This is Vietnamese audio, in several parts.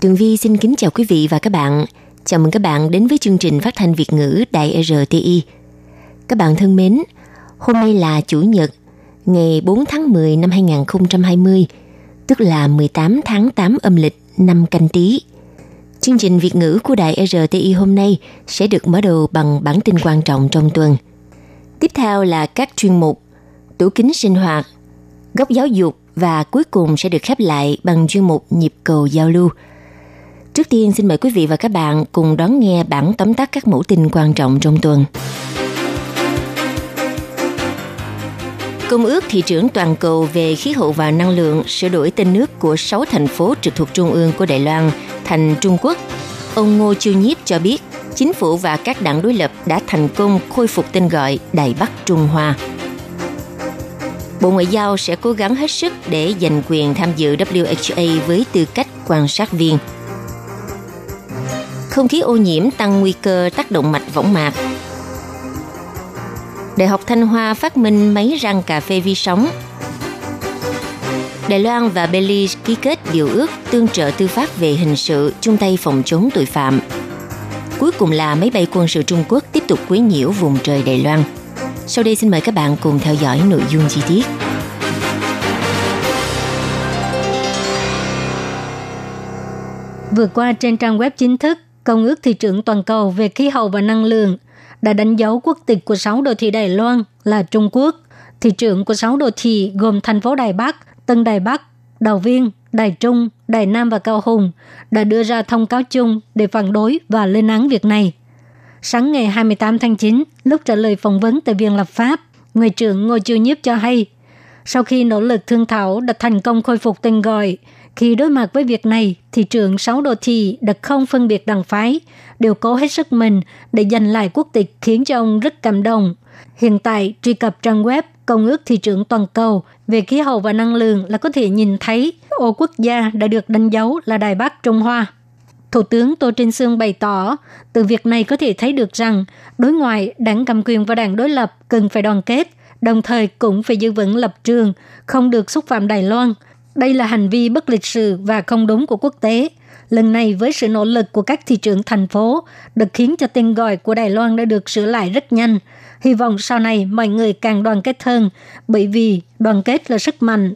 Tường Vi xin kính chào quý vị và các bạn. Chào mừng các bạn đến với chương trình phát thanh Việt ngữ Đài RTI. Các bạn thân mến, hôm nay là Chủ nhật, ngày 4 tháng 10 năm 2020, tức là 18 tháng 8 âm lịch năm canh tí. Chương trình Việt ngữ của Đài RTI hôm nay sẽ được mở đầu bằng bản tin quan trọng trong tuần. Tiếp theo là các chuyên mục Tủ kính sinh hoạt, góc giáo dục và cuối cùng sẽ được khép lại bằng chuyên mục nhịp cầu giao lưu. Trước tiên xin mời quý vị và các bạn cùng đón nghe bản tóm tắt các mẫu tin quan trọng trong tuần. Công ước thị trưởng toàn cầu về khí hậu và năng lượng sửa đổi tên nước của 6 thành phố trực thuộc trung ương của Đài Loan thành Trung Quốc. Ông Ngô Chiêu Nhiếp cho biết, chính phủ và các đảng đối lập đã thành công khôi phục tên gọi Đài Bắc Trung Hoa. Bộ Ngoại giao sẽ cố gắng hết sức để giành quyền tham dự WHA với tư cách quan sát viên. Không khí ô nhiễm tăng nguy cơ tác động mạch võng mạc. Đại học Thanh Hoa phát minh máy rang cà phê vi sóng. Đài Loan và Belize ký kết điều ước tương trợ tư pháp về hình sự chung tay phòng chống tội phạm. Cuối cùng là máy bay quân sự Trung Quốc tiếp tục quấy nhiễu vùng trời Đài Loan. Sau đây xin mời các bạn cùng theo dõi nội dung chi tiết. Vừa qua trên trang web chính thức, Công ước Thị trưởng Toàn cầu về khí hậu và năng lượng đã đánh dấu quốc tịch của 6 đô thị Đài Loan là Trung Quốc. Thị trưởng của 6 đô thị gồm thành phố Đài Bắc, Tân Đài Bắc, Đào Viên, Đài Trung, Đài Nam và Cao Hùng đã đưa ra thông cáo chung để phản đối và lên án việc này. Sáng ngày 28 tháng 9, lúc trả lời phỏng vấn tại Viện Lập pháp, Ngoại trưởng Ngô Chiêu Nhiếp cho hay, sau khi nỗ lực thương thảo đã thành công khôi phục tên gọi, khi đối mặt với việc này, thị trưởng sáu đô thị đã không phân biệt đảng phái, đều cố hết sức mình để giành lại quốc tịch khiến cho ông rất cảm động. Hiện tại, truy cập trang web Công ước Thị trưởng Toàn cầu về khí hậu và năng lượng là có thể nhìn thấy ô quốc gia đã được đánh dấu là Đài Bắc Trung Hoa. Thủ tướng Tô Trinh Sương bày tỏ, từ việc này có thể thấy được rằng đối ngoại, đảng cầm quyền và đảng đối lập cần phải đoàn kết, đồng thời cũng phải giữ vững lập trường, không được xúc phạm Đài Loan – đây là hành vi bất lịch sự và không đúng của quốc tế. Lần này với sự nỗ lực của các thị trưởng thành phố, được khiến cho tên gọi của Đài Loan đã được sửa lại rất nhanh. Hy vọng sau này mọi người càng đoàn kết hơn, bởi vì đoàn kết là sức mạnh.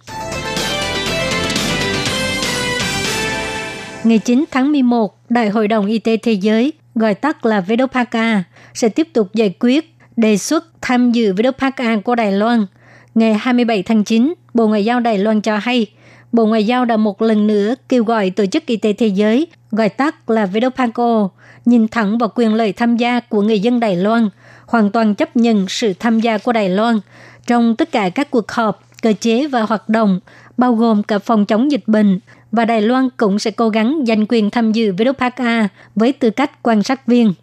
Ngày 9 tháng 11, Đại hội đồng Y tế Thế giới, gọi tắt là WPA, sẽ tiếp tục giải quyết đề xuất tham dự WPA của Đài Loan. Ngày 27 tháng 9, Bộ Ngoại giao Đài Loan cho hay – Bộ Ngoại giao đã một lần nữa kêu gọi Tổ chức Y tế Thế giới, gọi tắt là WPACO, nhìn thẳng vào quyền lợi tham gia của người dân Đài Loan, hoàn toàn chấp nhận sự tham gia của Đài Loan trong tất cả các cuộc họp, cơ chế và hoạt động, bao gồm cả phòng chống dịch bệnh, và Đài Loan cũng sẽ cố gắng giành quyền tham dự WPA với tư cách quan sát viên.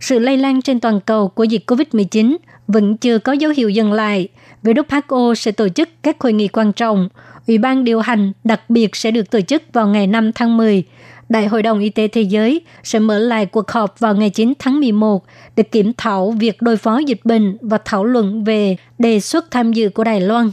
Sự lây lan trên toàn cầu của dịch COVID-19 vẫn chưa có dấu hiệu dừng lại. WHO sẽ tổ chức các hội nghị quan trọng, Ủy ban điều hành đặc biệt sẽ được tổ chức vào ngày 5 tháng 10. Đại hội đồng Y tế Thế giới sẽ mở lại cuộc họp vào ngày 9 tháng 11 để kiểm thảo việc đối phó dịch bệnh và thảo luận về đề xuất tham dự của Đài Loan.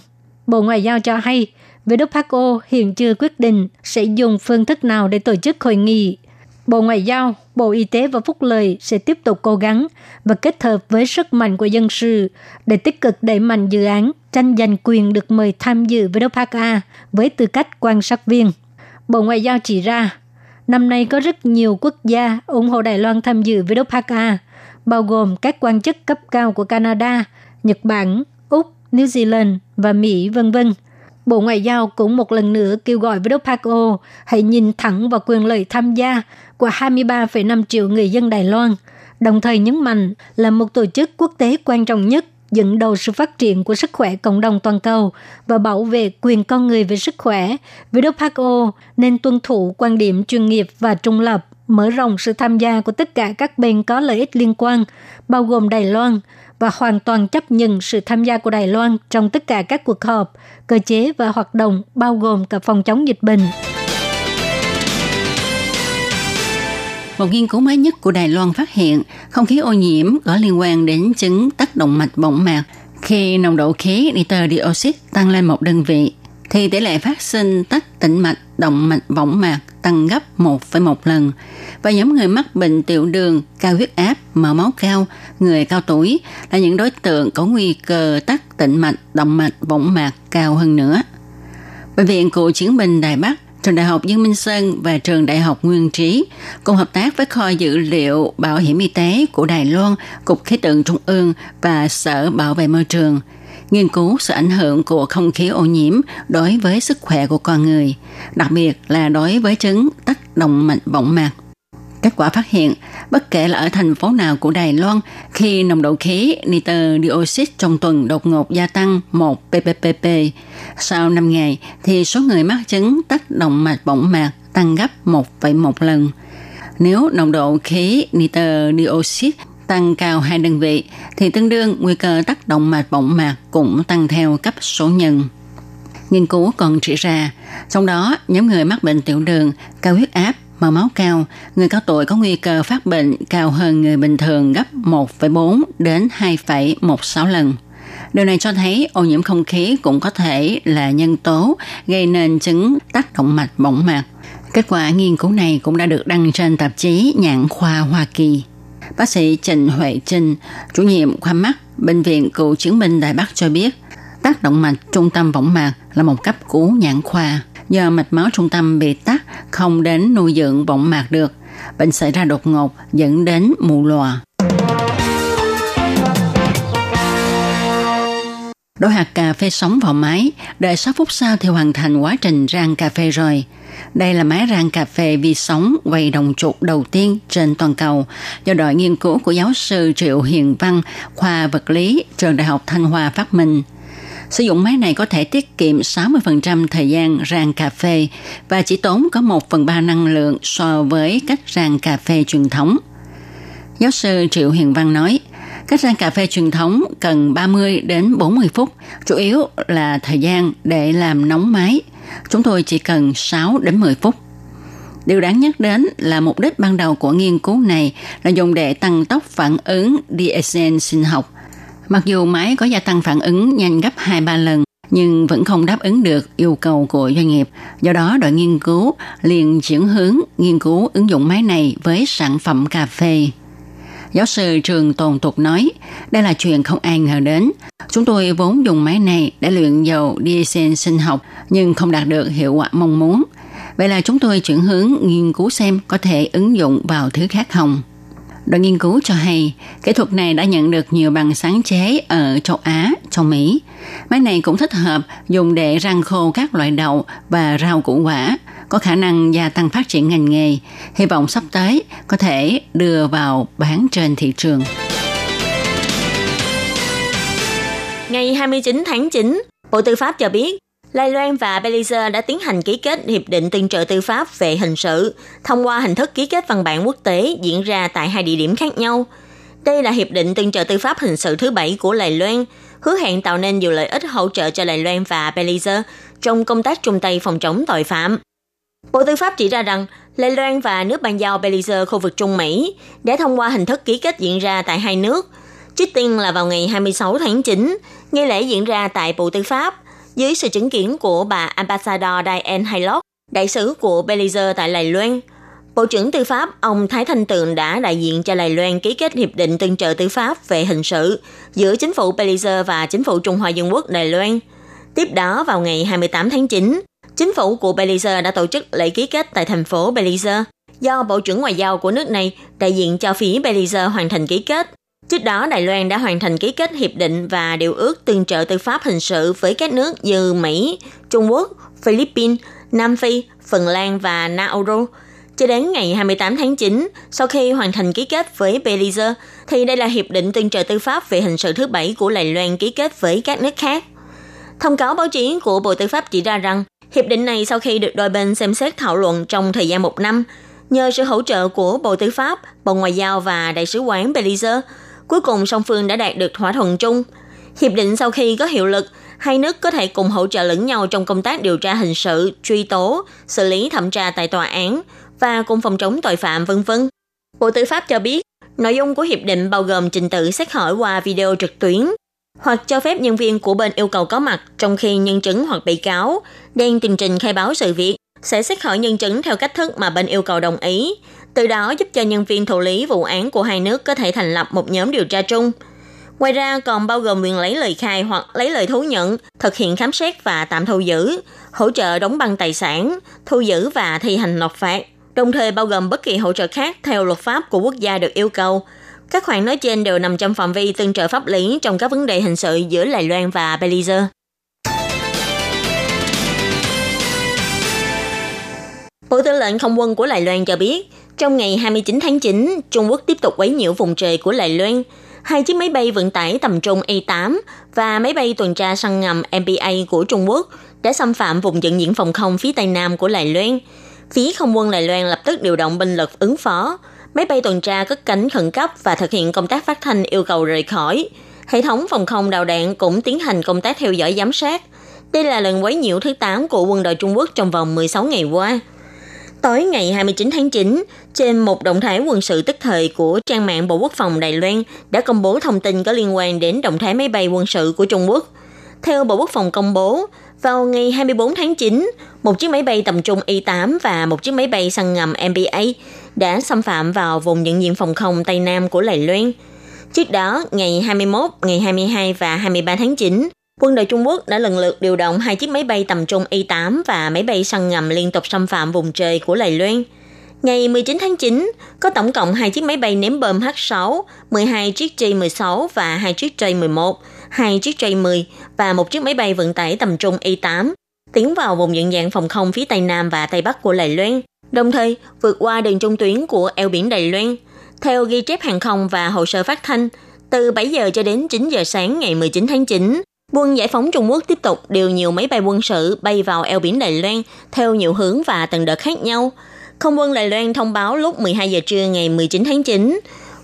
Bộ Ngoại giao cho hay, WHO hiện chưa quyết định sẽ dùng phương thức nào để tổ chức hội nghị. Bộ Ngoại giao, Bộ Y tế và Phúc lợi sẽ tiếp tục cố gắng và kết hợp với sức mạnh của dân sự để tích cực đẩy mạnh dự án tranh giành quyền được mời tham dự WPA với tư cách quan sát viên. Bộ Ngoại giao chỉ ra, năm nay có rất nhiều quốc gia ủng hộ Đài Loan tham dự WPA, bao gồm các quan chức cấp cao của Canada, Nhật Bản, Úc, New Zealand và Mỹ, vân vân. Bộ Ngoại giao cũng một lần nữa kêu gọi WHO hãy nhìn thẳng vào quyền lợi tham gia của 23,5 triệu người dân Đài Loan, đồng thời nhấn mạnh là một tổ chức quốc tế quan trọng nhất dẫn đầu sự phát triển của sức khỏe cộng đồng toàn cầu và bảo vệ quyền con người về sức khỏe, WHO nên tuân thủ quan điểm chuyên nghiệp và trung lập, mở rộng sự tham gia của tất cả các bên có lợi ích liên quan, bao gồm Đài Loan, và hoàn toàn chấp nhận sự tham gia của Đài Loan trong tất cả các cuộc họp, cơ chế và hoạt động bao gồm cả phòng chống dịch bệnh. Một nghiên cứu mới nhất của Đài Loan phát hiện không khí ô nhiễm có liên quan đến chứng tắc động mạch bỏng mạc. Khi nồng độ khí nitơ dioxide tăng lên một đơn vị, thì tỷ lệ phát sinh tắc tĩnh mạch động mạch võng mạc tăng gấp 1,1 lần. Và nhóm người mắc bệnh tiểu đường, cao huyết áp, mỡ máu cao, người cao tuổi là những đối tượng có nguy cơ tắc tĩnh mạch động mạch võng mạc cao hơn nữa. Bệnh viện Cựu Chiến binh Đài Bắc Trường Đại học Dương Minh Sơn và Trường Đại học Nguyên Trí cùng hợp tác với kho dữ liệu bảo hiểm y tế của Đài Loan, Cục Khí tượng Trung ương và Sở Bảo vệ Môi trường nghiên cứu sự ảnh hưởng của không khí ô nhiễm đối với sức khỏe của con người, đặc biệt là đối với chứng tắc động mạch võng mạc. Kết quả phát hiện, bất kể là ở thành phố nào của Đài Loan, khi nồng độ khí nitơ dioxide trong tuần đột ngột gia tăng 1 pppp, sau 5 ngày thì số người mắc chứng tắc động mạch võng mạc tăng gấp 1,1 lần. Nếu nồng độ khí nitơ dioxide tăng cao hai đơn vị thì tương đương nguy cơ tác động mạch bỗng mạc cũng tăng theo cấp số nhân. Nghiên cứu còn chỉ ra, trong đó nhóm người mắc bệnh tiểu đường, cao huyết áp, mỡ máu cao, người cao tuổi có nguy cơ phát bệnh cao hơn người bình thường gấp 1,4 đến 2,16 lần. Điều này cho thấy ô nhiễm không khí cũng có thể là nhân tố gây nên chứng tác động mạch bỏng mạc. Kết quả nghiên cứu này cũng đã được đăng trên tạp chí Nhãn khoa Hoa Kỳ. Bác sĩ trần Huệ Trinh, chủ nhiệm khoa mắt Bệnh viện Cựu Chiến binh Đài Bắc cho biết, tác động mạch trung tâm võng mạc là một cấp cứu nhãn khoa. Do mạch máu trung tâm bị tắc không đến nuôi dưỡng võng mạc được, bệnh xảy ra đột ngột dẫn đến mù lòa. Đổ hạt cà phê sống vào máy, đợi 6 phút sau thì hoàn thành quá trình rang cà phê rồi. Đây là máy rang cà phê vi sóng quay đồng trục đầu tiên trên toàn cầu do đội nghiên cứu của giáo sư Triệu Hiền Văn, khoa vật lý, trường Đại học Thanh Hoa phát minh. Sử dụng máy này có thể tiết kiệm 60% thời gian rang cà phê và chỉ tốn có 1 phần 3 năng lượng so với cách rang cà phê truyền thống. Giáo sư Triệu Hiền Văn nói, cách rang cà phê truyền thống cần 30 đến 40 phút, chủ yếu là thời gian để làm nóng máy – Chúng tôi chỉ cần 6 đến 10 phút. Điều đáng nhắc đến là mục đích ban đầu của nghiên cứu này là dùng để tăng tốc phản ứng DSN sinh học. Mặc dù máy có gia tăng phản ứng nhanh gấp 2-3 lần, nhưng vẫn không đáp ứng được yêu cầu của doanh nghiệp. Do đó, đội nghiên cứu liền chuyển hướng nghiên cứu ứng dụng máy này với sản phẩm cà phê. Giáo sư Trường Tồn Tục nói, đây là chuyện không ai ngờ đến. Chúng tôi vốn dùng máy này để luyện dầu diesel sinh học nhưng không đạt được hiệu quả mong muốn. Vậy là chúng tôi chuyển hướng nghiên cứu xem có thể ứng dụng vào thứ khác không. Đội nghiên cứu cho hay, kỹ thuật này đã nhận được nhiều bằng sáng chế ở châu Á, châu Mỹ. Máy này cũng thích hợp dùng để rang khô các loại đậu và rau củ quả, có khả năng gia tăng phát triển ngành nghề. Hy vọng sắp tới có thể đưa vào bán trên thị trường. Ngày 29 tháng 9, Bộ Tư pháp cho biết Lai Loan và Belize đã tiến hành ký kết Hiệp định tương trợ tư pháp về hình sự thông qua hình thức ký kết văn bản quốc tế diễn ra tại hai địa điểm khác nhau. Đây là Hiệp định tương trợ tư pháp hình sự thứ bảy của Lai Loan, hứa hẹn tạo nên nhiều lợi ích hỗ trợ cho Đài Loan và Belize trong công tác chung tay phòng chống tội phạm. Bộ Tư pháp chỉ ra rằng Lê Loan và nước bàn giao Belize khu vực Trung Mỹ đã thông qua hình thức ký kết diễn ra tại hai nước. Trước tiên là vào ngày 26 tháng 9, nghi lễ diễn ra tại Bộ Tư pháp dưới sự chứng kiến của bà Ambassador Diane Haylock, đại sứ của Belize tại Lài Loan. Bộ trưởng Tư pháp ông Thái Thanh Tường đã đại diện cho Lài Loan ký kết hiệp định tương trợ tư pháp về hình sự giữa chính phủ Belize và chính phủ Trung Hoa Dân Quốc Đài Loan. Tiếp đó vào ngày 28 tháng 9, chính phủ của Belize đã tổ chức lễ ký kết tại thành phố Belize do Bộ trưởng Ngoại giao của nước này đại diện cho phía Belize hoàn thành ký kết. Trước đó, Đài Loan đã hoàn thành ký kết hiệp định và điều ước tương trợ tư pháp hình sự với các nước như Mỹ, Trung Quốc, Philippines, Nam Phi, Phần Lan và Nauru. Cho đến ngày 28 tháng 9, sau khi hoàn thành ký kết với Belize, thì đây là hiệp định tương trợ tư pháp về hình sự thứ bảy của Đài Loan ký kết với các nước khác. Thông cáo báo chí của Bộ Tư pháp chỉ ra rằng, hiệp định này sau khi được đôi bên xem xét thảo luận trong thời gian một năm, nhờ sự hỗ trợ của Bộ Tư pháp, Bộ Ngoại giao và Đại sứ quán Belize, cuối cùng song phương đã đạt được thỏa thuận chung. Hiệp định sau khi có hiệu lực, hai nước có thể cùng hỗ trợ lẫn nhau trong công tác điều tra hình sự, truy tố, xử lý thẩm tra tại tòa án và cùng phòng chống tội phạm vân vân. Bộ Tư pháp cho biết, nội dung của hiệp định bao gồm trình tự xét hỏi qua video trực tuyến, hoặc cho phép nhân viên của bên yêu cầu có mặt trong khi nhân chứng hoặc bị cáo đang trình trình khai báo sự việc sẽ xét hỏi nhân chứng theo cách thức mà bên yêu cầu đồng ý, từ đó giúp cho nhân viên thụ lý vụ án của hai nước có thể thành lập một nhóm điều tra chung. Ngoài ra còn bao gồm quyền lấy lời khai hoặc lấy lời thú nhận, thực hiện khám xét và tạm thu giữ, hỗ trợ đóng băng tài sản, thu giữ và thi hành nộp phạt, đồng thời bao gồm bất kỳ hỗ trợ khác theo luật pháp của quốc gia được yêu cầu. Các khoản nói trên đều nằm trong phạm vi tương trợ pháp lý trong các vấn đề hình sự giữa Đài Loan và Belize. Bộ Tư lệnh Không quân của Đài Loan cho biết, trong ngày 29 tháng 9, Trung Quốc tiếp tục quấy nhiễu vùng trời của Đài Loan. Hai chiếc máy bay vận tải tầm trung A-8 và máy bay tuần tra săn ngầm MPA của Trung Quốc đã xâm phạm vùng trận diễn phòng không phía tây nam của Đài Loan. Phía không quân Đài Loan lập tức điều động binh lực ứng phó. Máy bay tuần tra cất cánh khẩn cấp và thực hiện công tác phát thanh yêu cầu rời khỏi. Hệ thống phòng không đào đạn cũng tiến hành công tác theo dõi giám sát. Đây là lần quấy nhiễu thứ 8 của quân đội Trung Quốc trong vòng 16 ngày qua. Tối ngày 29 tháng 9, trên một động thái quân sự tức thời của trang mạng Bộ Quốc phòng Đài Loan đã công bố thông tin có liên quan đến động thái máy bay quân sự của Trung Quốc. Theo Bộ Quốc phòng công bố, vào ngày 24 tháng 9, một chiếc máy bay tầm trung Y-8 và một chiếc máy bay săn ngầm MBA đã xâm phạm vào vùng nhận diện phòng không Tây Nam của Lài Loan. Trước đó, ngày 21, ngày 22 và 23 tháng 9, quân đội Trung Quốc đã lần lượt điều động hai chiếc máy bay tầm trung Y-8 và máy bay săn ngầm liên tục xâm phạm vùng trời của Lài Loan. Ngày 19 tháng 9, có tổng cộng 2 chiếc máy bay ném bom H-6, 12 chiếc J-16 và 2 chiếc J-11, 2 chiếc J-10 và một chiếc máy bay vận tải tầm trung A-8 tiến vào vùng nhận dạng phòng không phía Tây Nam và Tây Bắc của Đài Loan, đồng thời vượt qua đường trung tuyến của eo biển Đài Loan. Theo ghi chép hàng không và hồ sơ phát thanh, từ 7 giờ cho đến 9 giờ sáng ngày 19 tháng 9, Quân giải phóng Trung Quốc tiếp tục điều nhiều máy bay quân sự bay vào eo biển Đài Loan theo nhiều hướng và tầng đợt khác nhau. Không quân Đài Loan thông báo lúc 12 giờ trưa ngày 19 tháng 9,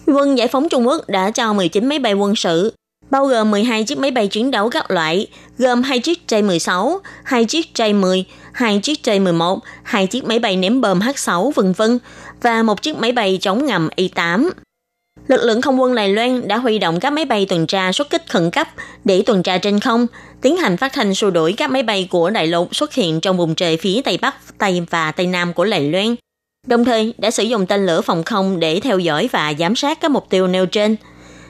quân giải phóng Trung Quốc đã cho 19 máy bay quân sự, bao gồm 12 chiếc máy bay chiến đấu các loại, gồm 2 chiếc J-16, 2 chiếc J-10, 2 chiếc J-11, 2 chiếc máy bay ném bom H-6 vân vân và một chiếc máy bay chống ngầm Y-8. Lực lượng không quân Đài Loan đã huy động các máy bay tuần tra xuất kích khẩn cấp để tuần tra trên không, tiến hành phát thanh xua đuổi các máy bay của đại lục xuất hiện trong vùng trời phía Tây Bắc, Tây và Tây Nam của Đài Loan. Đồng thời đã sử dụng tên lửa phòng không để theo dõi và giám sát các mục tiêu nêu trên.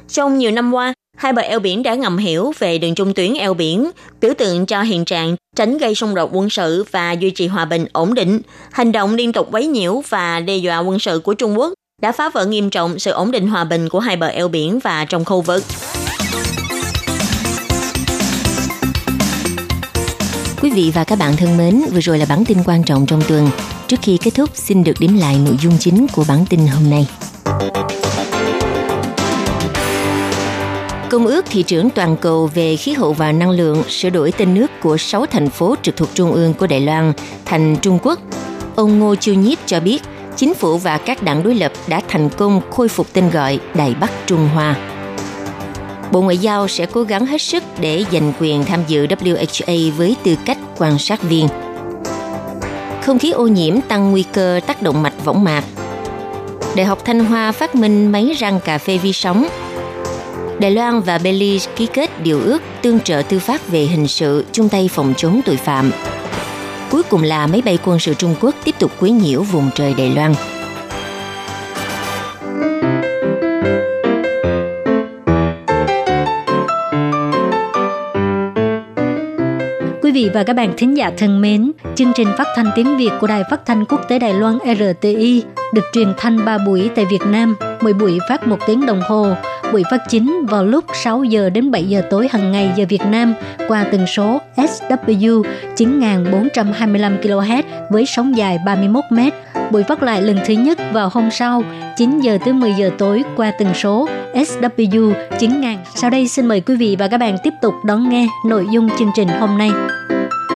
Trong nhiều năm qua, hai bờ eo biển đã ngầm hiểu về đường trung tuyến eo biển, biểu tượng cho hiện trạng tránh gây xung đột quân sự và duy trì hòa bình ổn định, hành động liên tục quấy nhiễu và đe dọa quân sự của Trung Quốc đã phá vỡ nghiêm trọng sự ổn định hòa bình của hai bờ eo biển và trong khu vực. Quý vị và các bạn thân mến, vừa rồi là bản tin quan trọng trong tuần. Trước khi kết thúc, xin được điểm lại nội dung chính của bản tin hôm nay. Công ước Thị trưởng Toàn cầu về khí hậu và năng lượng sửa đổi tên nước của 6 thành phố trực thuộc trung ương của Đài Loan thành Trung Quốc. Ông Ngô Chiêu Nhiếp cho biết, chính phủ và các đảng đối lập đã thành công khôi phục tên gọi Đài Bắc Trung Hoa. Bộ Ngoại giao sẽ cố gắng hết sức để giành quyền tham dự WHA với tư cách quan sát viên. Không khí ô nhiễm tăng nguy cơ tác động mạch võng mạc. Đại học Thanh Hoa phát minh máy rang cà phê vi sóng. Đài Loan và Belize ký kết điều ước tương trợ tư pháp về hình sự chung tay phòng chống tội phạm. Cuối cùng là máy bay quân sự Trung Quốc tiếp tục quấy nhiễu vùng trời Đài Loan. Quý vị và các bạn thính giả thân mến, chương trình phát thanh tiếng Việt của Đài Phát thanh Quốc tế Đài Loan RTI được truyền thanh 3 buổi tại Việt Nam mỗi buổi phát một tiếng đồng hồ. Buổi phát chính vào lúc 6 giờ đến 7 giờ tối hàng ngày giờ Việt Nam qua tần số SW 9425 kHz với sóng dài 31 m. Buổi phát lại lần thứ nhất vào hôm sau 9 giờ tới 10 giờ tối qua tần số SW 9000. Sau đây xin mời quý vị và các bạn tiếp tục đón nghe nội dung chương trình hôm nay.